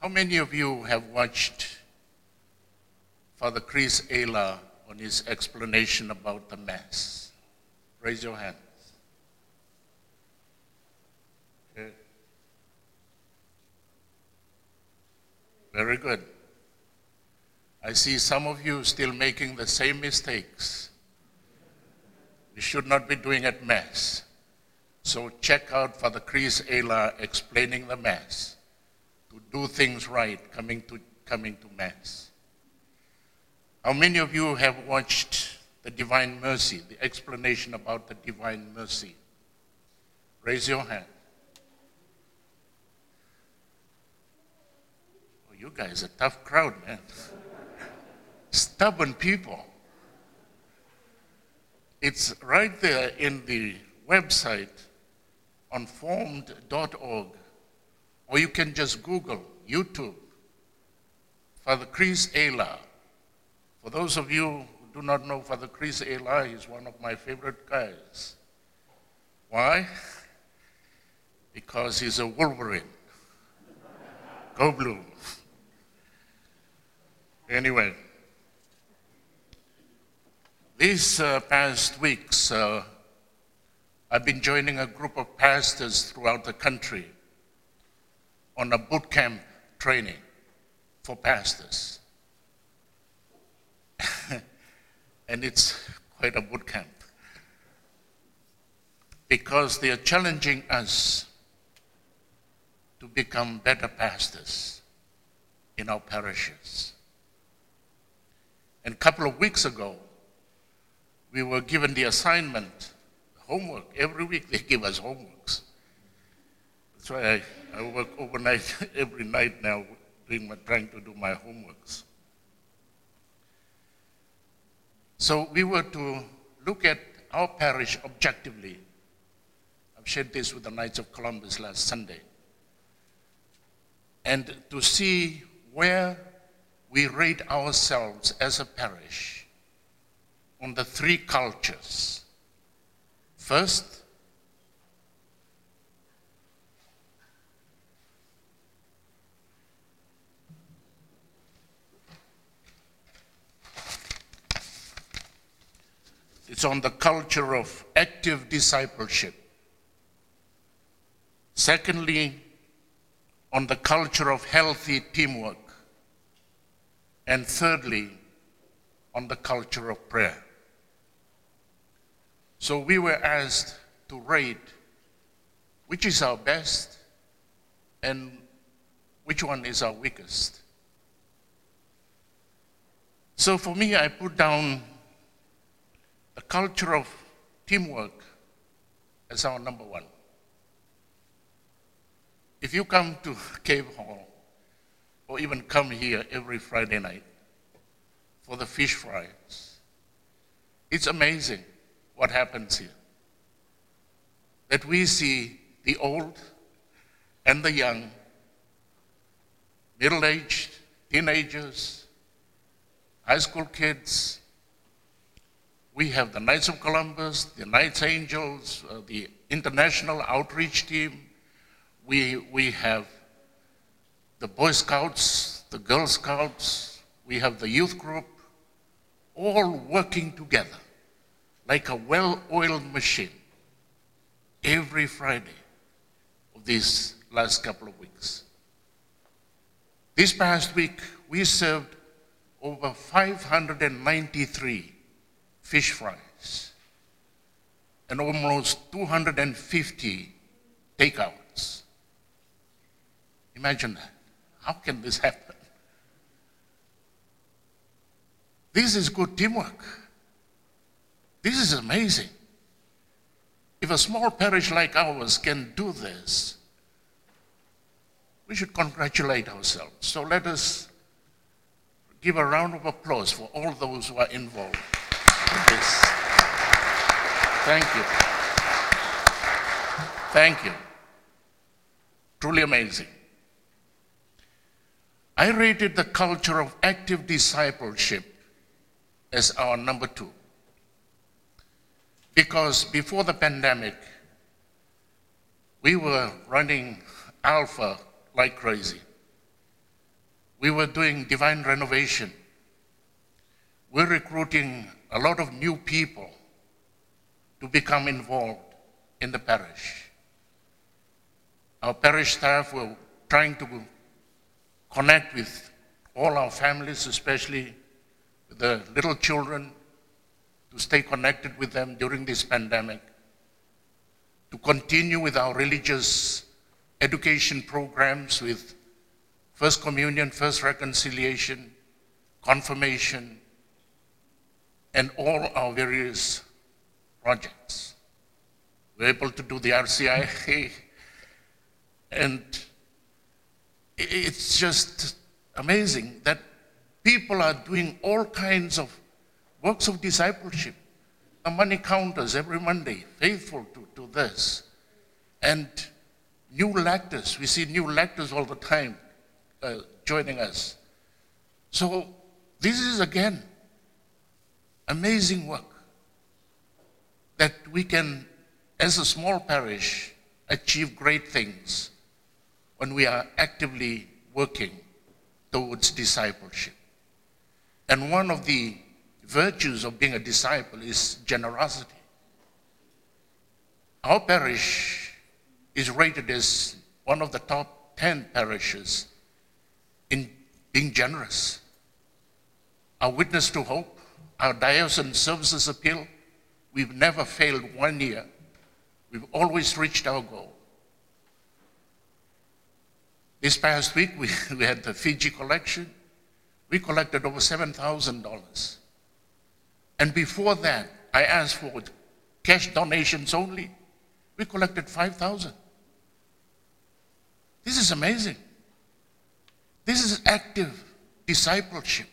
How many of you have watched Father Chris Alar on his explanation about the Mass? Raise your hands. Okay. Very good. I see some of you still making the same mistakes. You should not be doing at Mass. So check out Father Chris Alar explaining the Mass to do things right coming to, coming to Mass. How many of you have watched the Divine Mercy, the explanation about the Divine Mercy? Raise your hand. Oh, you guys are a tough crowd, man. Stubborn people. It's right there in the website on formed.org, or you can just Google YouTube, Father Chris Alar. For those of you who do not know Father Chris Alar, he's one of my favorite guys. Why? Because he's a Wolverine. Go blue. Anyway, these uh, past weeks, uh, I've been joining a group of pastors throughout the country on a boot camp training for pastors. and it's quite a boot camp because they are challenging us to become better pastors in our parishes. And a couple of weeks ago, we were given the assignment, homework. Every week they give us homeworks. That's why I, I work overnight every night now, doing my, trying to do my homeworks. So we were to look at our parish objectively. I've shared this with the Knights of Columbus last Sunday. And to see where we rate ourselves as a parish on the three cultures. First, it's on the culture of active discipleship. Secondly, on the culture of healthy teamwork. And thirdly, on the culture of prayer. So we were asked to rate which is our best and which one is our weakest. So for me, I put down the culture of teamwork as our number one. If you come to Cave Hall or even come here every Friday night for the fish fries, it's amazing what happens here. That we see the old and the young, middle aged, teenagers, high school kids. We have the Knights of Columbus, the Knights Angels, uh, the International Outreach Team. We, we have the Boy Scouts, the Girl Scouts, we have the youth group, all working together like a well oiled machine every Friday of these last couple of weeks. This past week, we served over 593 fish fries and almost 250 takeouts. Imagine that. How can this happen? This is good teamwork. This is amazing. If a small parish like ours can do this, we should congratulate ourselves. So let us give a round of applause for all those who are involved this. Thank you. Thank you. Truly amazing. I rated the culture of active discipleship as our number two. Because before the pandemic, we were running Alpha like crazy. we were doing divine renovation. We're recruiting a lot of new people to become involved in the parish. Our parish staff were trying to connect with all our families, especially the little children, to stay connected with them during this pandemic, to continue with our religious education programs with First Communion, First Reconciliation, Confirmation, and all our various projects. We're able to do the RCIA, and it's just amazing that people are doing all kinds of works of discipleship. The money counters every Monday, faithful to, to this. And new lectors, we see new lectors all the time uh, joining us. So this is again amazing work that we can, as a small parish, achieve great things when we are actively working towards discipleship. And one of the virtues of being a disciple is generosity. Our parish is rated as one of the top 10 parishes in being generous. Our witness to hope, our diocesan services appeal, we've never failed one year. We've always reached our goal. This past week, we, we had the Fiji collection. We collected over $7,000. And before that, I asked for cash donations only. We collected 5,000. This is amazing. This is active discipleship.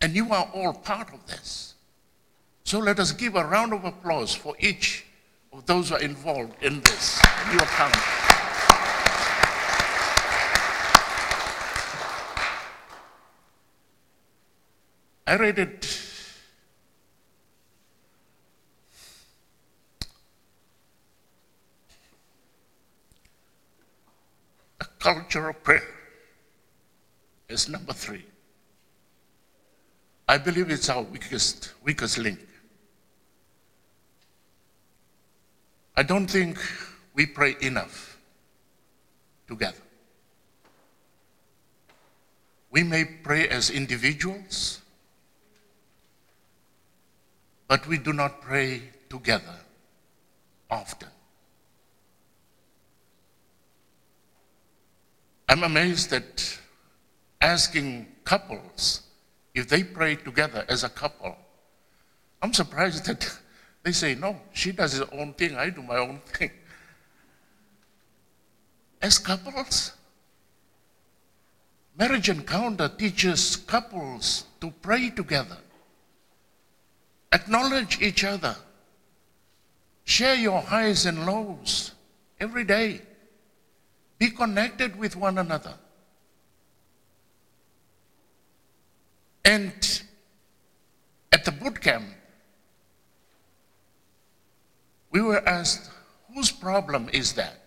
And you are all part of this. So let us give a round of applause for each of those who are involved in this. You account. I read it a culture of prayer is number three. I believe it's our weakest, weakest link. I don't think we pray enough together. We may pray as individuals, but we do not pray together often. I'm amazed that asking couples if they pray together as a couple, I'm surprised that they say, no, she does her own thing, I do my own thing. As couples, marriage encounter teaches couples to pray together, acknowledge each other, share your highs and lows every day, be connected with one another. And at the boot camp, we were asked, whose problem is that?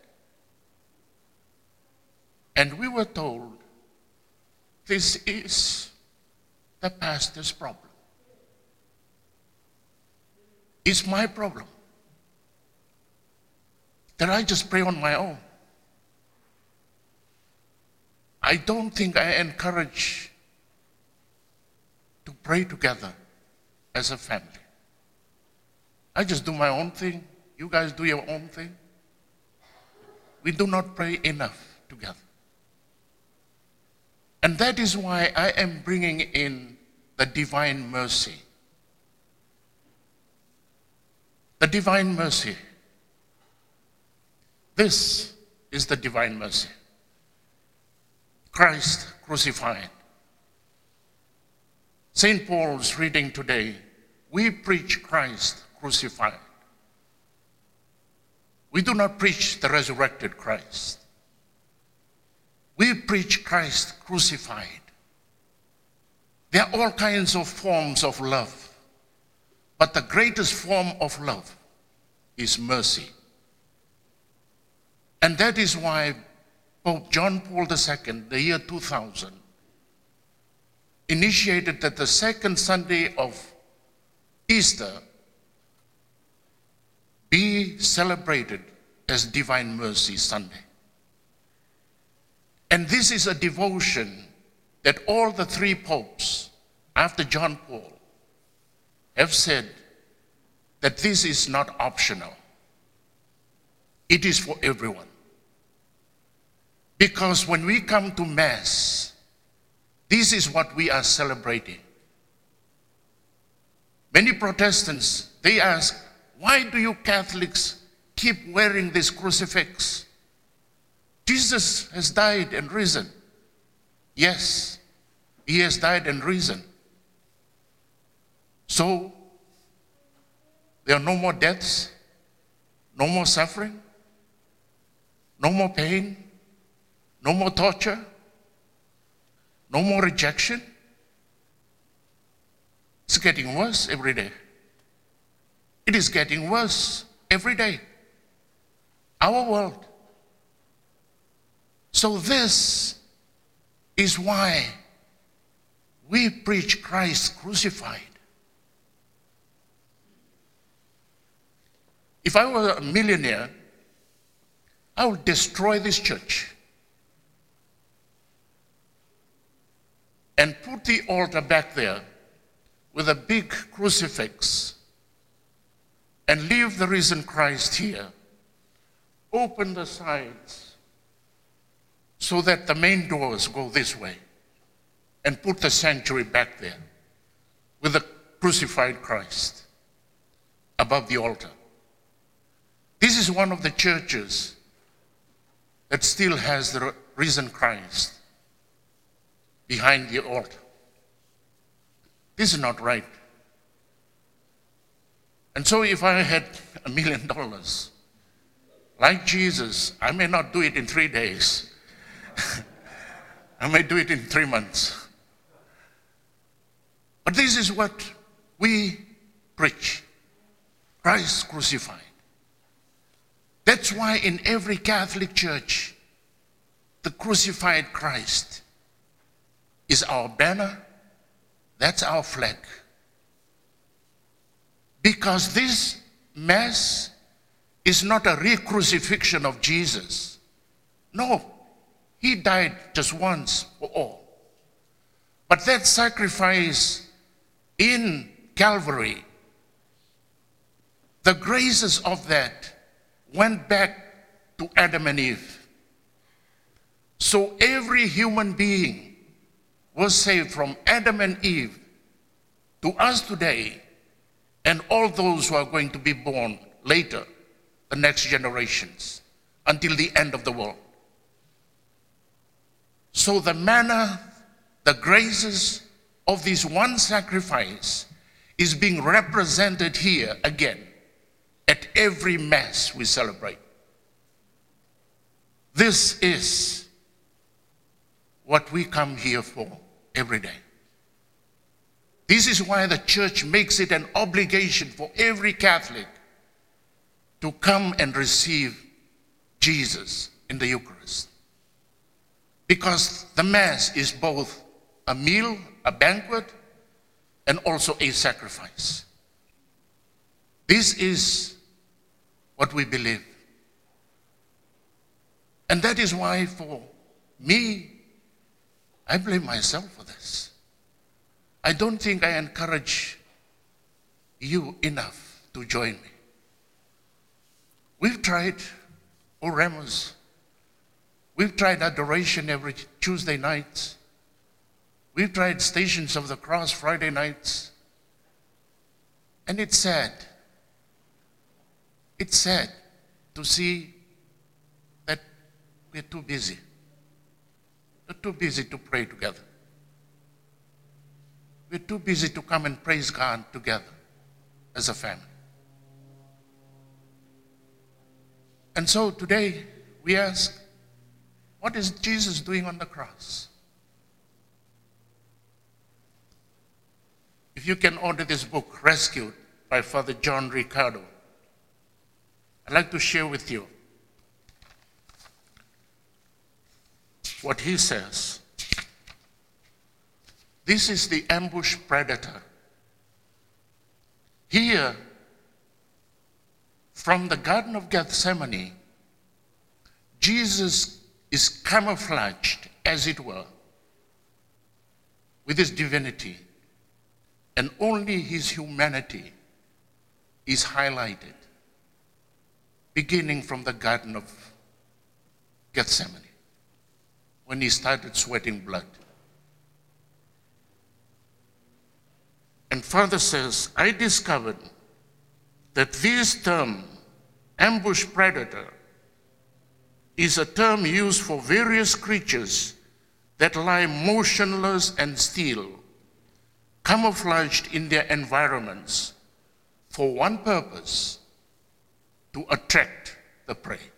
And we were told, this is the pastor's problem. It's my problem. That I just pray on my own. I don't think I encourage to pray together as a family. I just do my own thing. You guys do your own thing. We do not pray enough together. And that is why I am bringing in the divine mercy. The divine mercy. This is the divine mercy. Christ crucified St. Paul's reading today, we preach Christ crucified. We do not preach the resurrected Christ. We preach Christ crucified. There are all kinds of forms of love, but the greatest form of love is mercy. And that is why Pope John Paul II, the year 2000, initiated that the second Sunday of Easter be celebrated as Divine Mercy Sunday. And this is a devotion that all the three popes after John Paul have said that this is not optional. It is for everyone. Because when we come to Mass, this is what we are celebrating. Many Protestants, they ask, why do you Catholics keep wearing this crucifix? Jesus has died and risen. Yes, he has died and risen. So, there are no more deaths, no more suffering, no more pain, no more torture, no more rejection. It's getting worse every day. It is getting worse every day. Our world. So, this is why we preach Christ crucified. If I were a millionaire, I would destroy this church and put the altar back there with a big crucifix and leave the risen Christ here. Open the sides so that the main doors go this way and put the sanctuary back there with the crucified Christ above the altar. This is one of the churches that still has the risen Christ behind the altar. This is not right. And so, if I had a million dollars, like Jesus, I may not do it in three days. I may do it in three months. But this is what we preach Christ crucified. That's why in every Catholic church, the crucified Christ is our banner, that's our flag. Because this Mass is not a re crucifixion of Jesus. No, he died just once for all. But that sacrifice in Calvary, the graces of that went back to Adam and Eve. So every human being was saved from Adam and Eve to us today and all those who are going to be born later, the next generations, until the end of the world. So the manner, the graces of this one sacrifice is being represented here again at every Mass we celebrate. This is what we come here for every day. This is why the church makes it an obligation for every Catholic to come and receive Jesus in the Eucharist. Because the Mass is both a meal, a banquet, and also a sacrifice. This is what we believe. And that is why, for me, I blame myself for this. I don't think I encourage you enough to join me. We've tried Oremus. We've tried adoration every Tuesday night. We've tried Stations of the Cross Friday nights. And it's sad it's sad to see that we're too busy. We're too busy to pray together. We're too busy to come and praise God together as a family. And so today we ask, what is Jesus doing on the cross? If you can order this book, Rescued by Father John Riccardo, I'd like to share with you what he says. This is the ambush predator. Here, from the Garden of Gethsemane, Jesus is camouflaged, as it were, with his divinity, and only his humanity is highlighted, beginning from the Garden of Gethsemane, when he started sweating blood. And Father says, I discovered that this term, ambush predator, is a term used for various creatures that lie motionless and still, camouflaged in their environments for one purpose to attract the prey.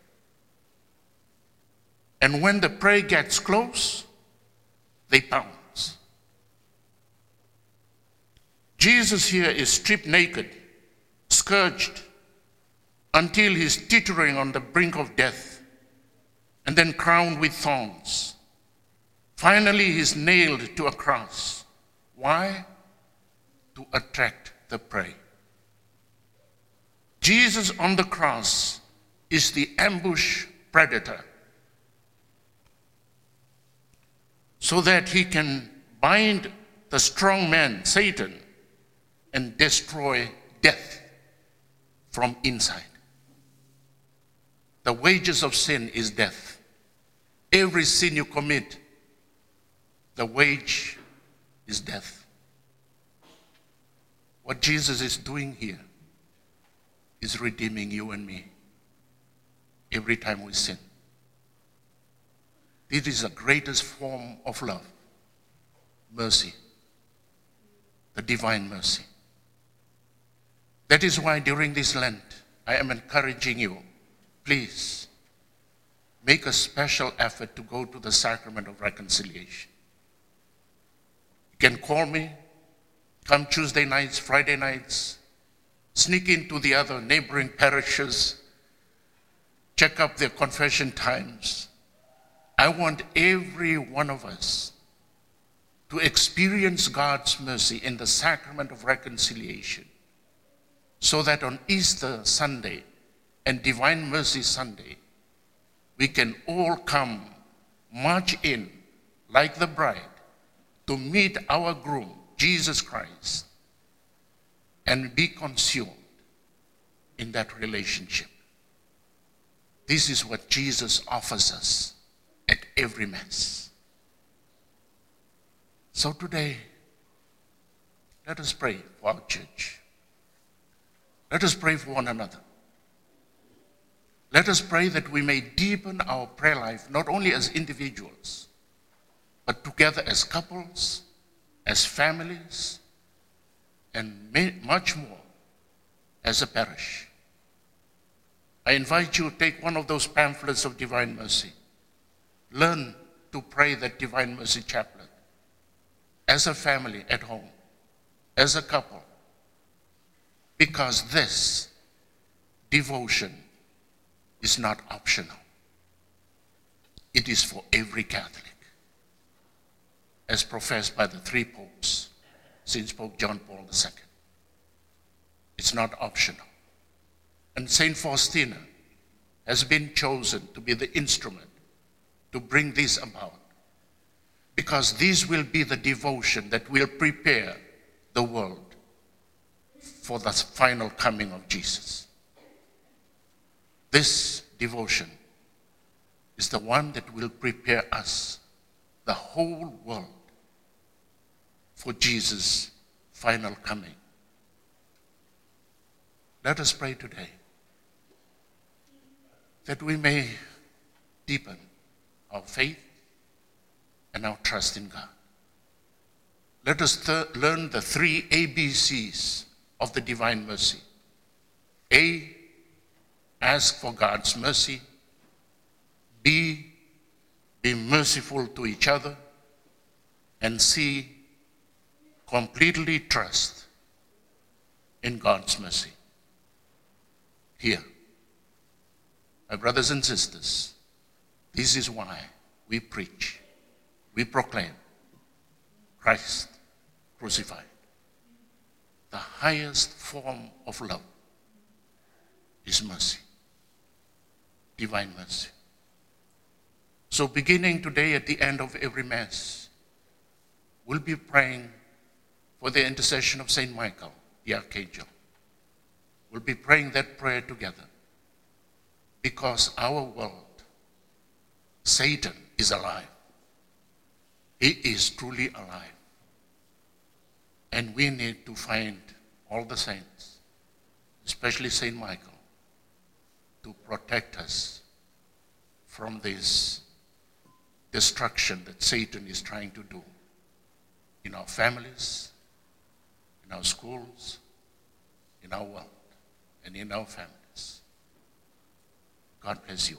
And when the prey gets close, they pounce. Jesus here is stripped naked, scourged, until he's teetering on the brink of death, and then crowned with thorns. Finally, he's nailed to a cross. Why? To attract the prey. Jesus on the cross is the ambush predator so that he can bind the strong man, Satan, and destroy death from inside. The wages of sin is death. Every sin you commit, the wage is death. What Jesus is doing here is redeeming you and me every time we sin. It is the greatest form of love, mercy, the divine mercy. That is why during this Lent, I am encouraging you, please make a special effort to go to the sacrament of reconciliation. You can call me, come Tuesday nights, Friday nights, sneak into the other neighboring parishes, check up their confession times. I want every one of us to experience God's mercy in the sacrament of reconciliation so that on Easter Sunday and Divine Mercy Sunday, we can all come, march in like the bride to meet our groom, Jesus Christ, and be consumed in that relationship. This is what Jesus offers us at every Mass. So today, let us pray for our church. Let us pray for one another. Let us pray that we may deepen our prayer life, not only as individuals, but together as couples, as families, and much more as a parish. I invite you to take one of those pamphlets of Divine Mercy. Learn to pray that Divine Mercy chaplet as a family at home, as a couple, because this devotion is not optional. It is for every Catholic, as professed by the three popes since Pope John Paul II. It's not optional. And St. Faustina has been chosen to be the instrument to bring this about. Because this will be the devotion that will prepare the world for the final coming of Jesus. This devotion is the one that will prepare us, the whole world, for Jesus' final coming. Let us pray today that we may deepen our faith and our trust in God. Let us th- learn the three ABCs of the divine mercy. A, ask for God's mercy. B, be merciful to each other. And C, completely trust in God's mercy. Here, my brothers and sisters, this is why we preach, we proclaim Christ crucified. The highest form of love is mercy, divine mercy. So, beginning today at the end of every Mass, we'll be praying for the intercession of St. Michael, the Archangel. We'll be praying that prayer together because our world, Satan, is alive. He is truly alive. And we need to find all the saints, especially St. Michael, to protect us from this destruction that Satan is trying to do in our families, in our schools, in our world, and in our families. God bless you.